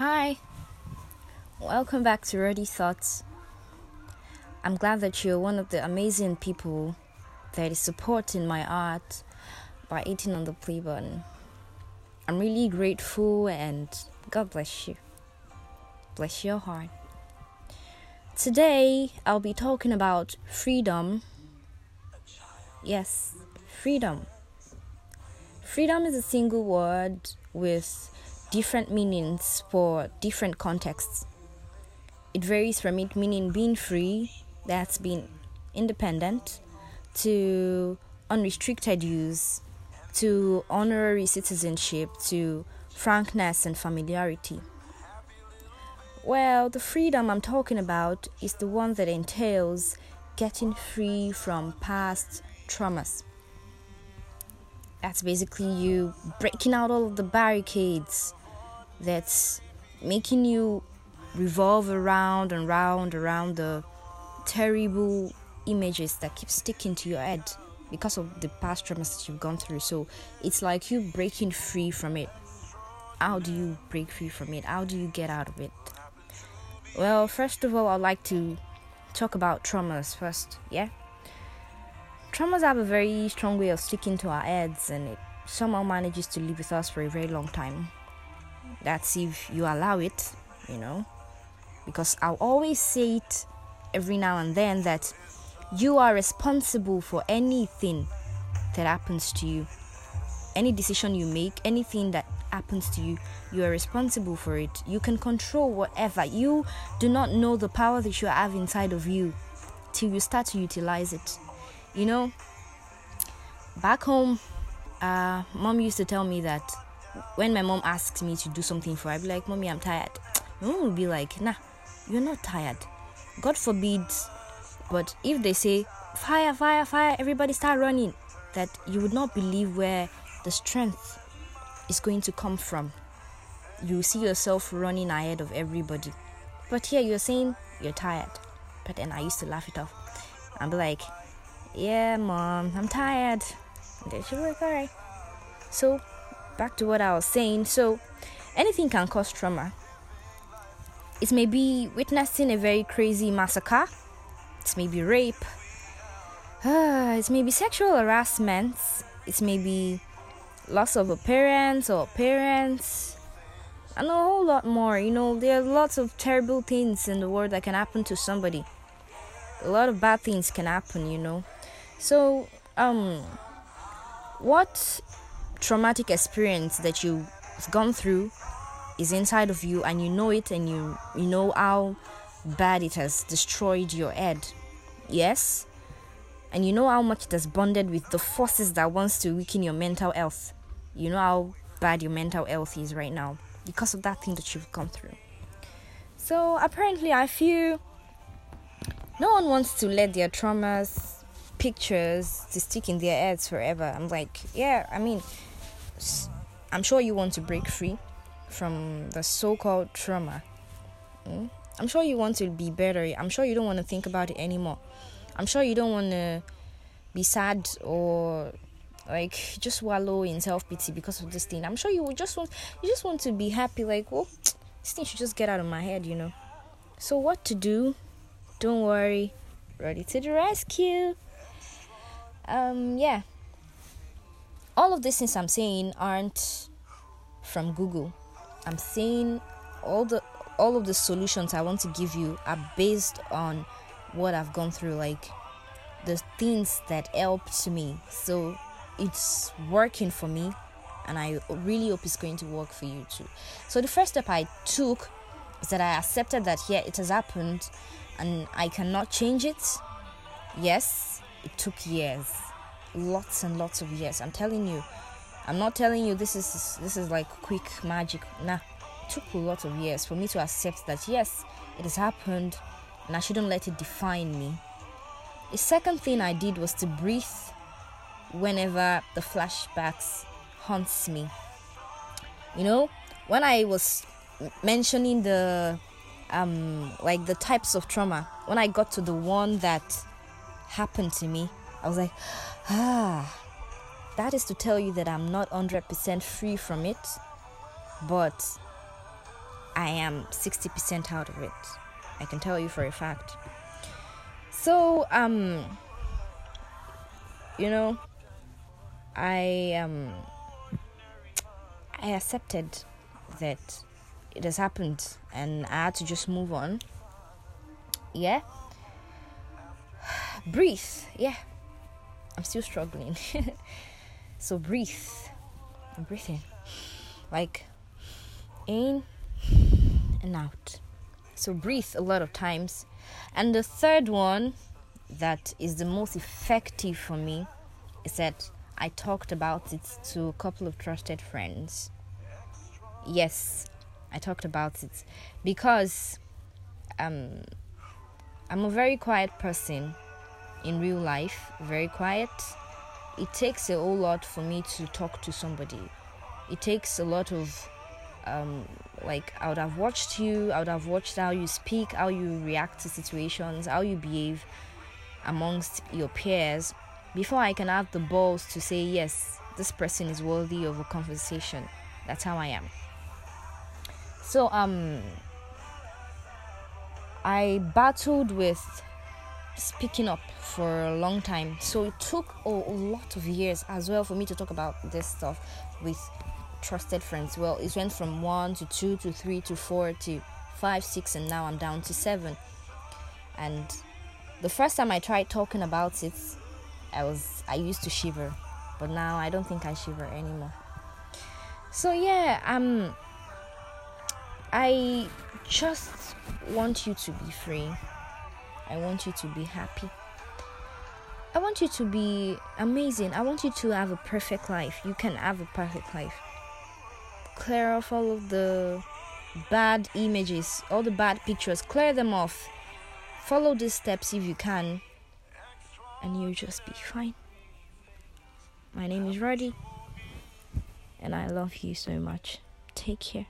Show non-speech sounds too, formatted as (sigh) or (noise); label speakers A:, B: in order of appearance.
A: Hi, welcome back to Ready Thoughts. I'm glad that you're one of the amazing people that is supporting my art by hitting on the play button. I'm really grateful and God bless you. Bless your heart. Today, I'll be talking about freedom. Yes, freedom. Freedom is a single word with different meanings for different contexts. It varies from it meaning being free, that's being independent, to unrestricted use, to honorary citizenship, to frankness and familiarity. Well, the freedom I'm talking about is the one that entails getting free from past traumas. That's basically you breaking out all of the barricades that's making you revolve around and round around the terrible images that keep sticking to your head because of the past traumas that you've gone through. So it's like you breaking free from it. How do you break free from it? How do you get out of it? Well, first of all, I'd like to talk about traumas first, yeah? Traumas have a very strong way of sticking to our heads and it somehow manages to live with us for a very long time. That's if you allow it, you know. Because I'll always say it every now and then that you are responsible for anything that happens to you. Any decision you make, anything that happens to you, you are responsible for it. You can control whatever. You do not know the power that you have inside of you till you start to utilize it. You know, back home, uh, mom used to tell me that when my mom asks me to do something for her, I'd be like, Mommy, I'm tired. My mom would be like, Nah, you're not tired. God forbid. But if they say, Fire, fire, fire, everybody start running, that you would not believe where the strength is going to come from. You see yourself running ahead of everybody. But here you're saying you're tired. But then I used to laugh it off. I'd be like, Yeah, mom, I'm tired. And then she'd be like, Alright. So back to what I was saying. So, anything can cause trauma. It may be witnessing a very crazy massacre, it may be rape, uh, (sighs) it may be sexual harassment, it may be loss of a parent or parents, and a whole lot more. You know, there are lots of terrible things in the world that can happen to somebody. A lot of bad things can happen, you know. So, um, what traumatic experience that you've gone through is inside of you and you know it and you you know how bad it has destroyed your head. Yes? And you know how much it has bonded with the forces that wants to weaken your mental health. You know how bad your mental health is right now because of that thing that you've gone through. So apparently i feel no one wants to let their traumas pictures to stick in their heads forever. I'm like yeah i mean I'm sure you want to break free from the so called trauma. Mm? I'm sure you want to be better. I'm sure you don't want to think about it anymore. I'm sure you don't want to be sad or like just wallow in self pity because of this thing. I'm sure you just want you just want to be happy. Like, well, (tsk) this thing should just get out of my head, you know. So what to do? Don't worry. Ready to the rescue. Um, yeah all of these things I'm saying aren't from Google. I'm saying all the all of the solutions I want to give you are based on what I've gone through, like the things that helped me. So it's working for me, and I really hope it's going to work for you too. So the first step I took is that I accepted that yeah, it has happened, and I cannot change it. Yes, it took years lots and lots of years. I'm telling you. I'm not telling you this is this is like quick magic. Nah. It took a lot of years for me to accept that yes, it has happened and I shouldn't let it define me. The second thing I did was to breathe whenever the flashbacks haunts me. You know, when I was mentioning the um like the types of trauma, when I got to the one that happened to me, I was like, ah, that is to tell you that I'm not 100% free from it, but I am 60% out of it. I can tell you for a fact. So, um, you know, I um, I accepted that it has happened, and I had to just move on. Yeah. (sighs) breathe. Yeah. I'm still struggling. (laughs) so breathe. I'm breathing. Like in and out. So breathe a lot of times. And the third one that is the most effective for me is that I talked about it to a couple of trusted friends. Yes, I talked about it because um, I'm a very quiet person in real life, very quiet. It takes a whole lot for me to talk to somebody. It takes a lot of um, like I would have watched you, I would have watched how you speak, how you react to situations, how you behave amongst your peers before I can have the balls to say yes, this person is worthy of a conversation. That's how I am. So um I battled with speaking up for a long time. So it took a, a, lot of years as well for me to talk about this stuff with trusted friends. Well, it went from one to two to three to four to five, six, and now I'm down to seven. And the first time I tried talking about it, I was I used to shiver, but now I don't think I shiver anymore. So yeah, um I just want you to be free. I want you to be happy. I want you to be amazing. I want you to have a perfect life. You can have a perfect life clear off all of the bad images, all the bad pictures, clear them off. Follow these steps if you can, and you'll just be fine. My name is Roddy, and I love you so much. Take care.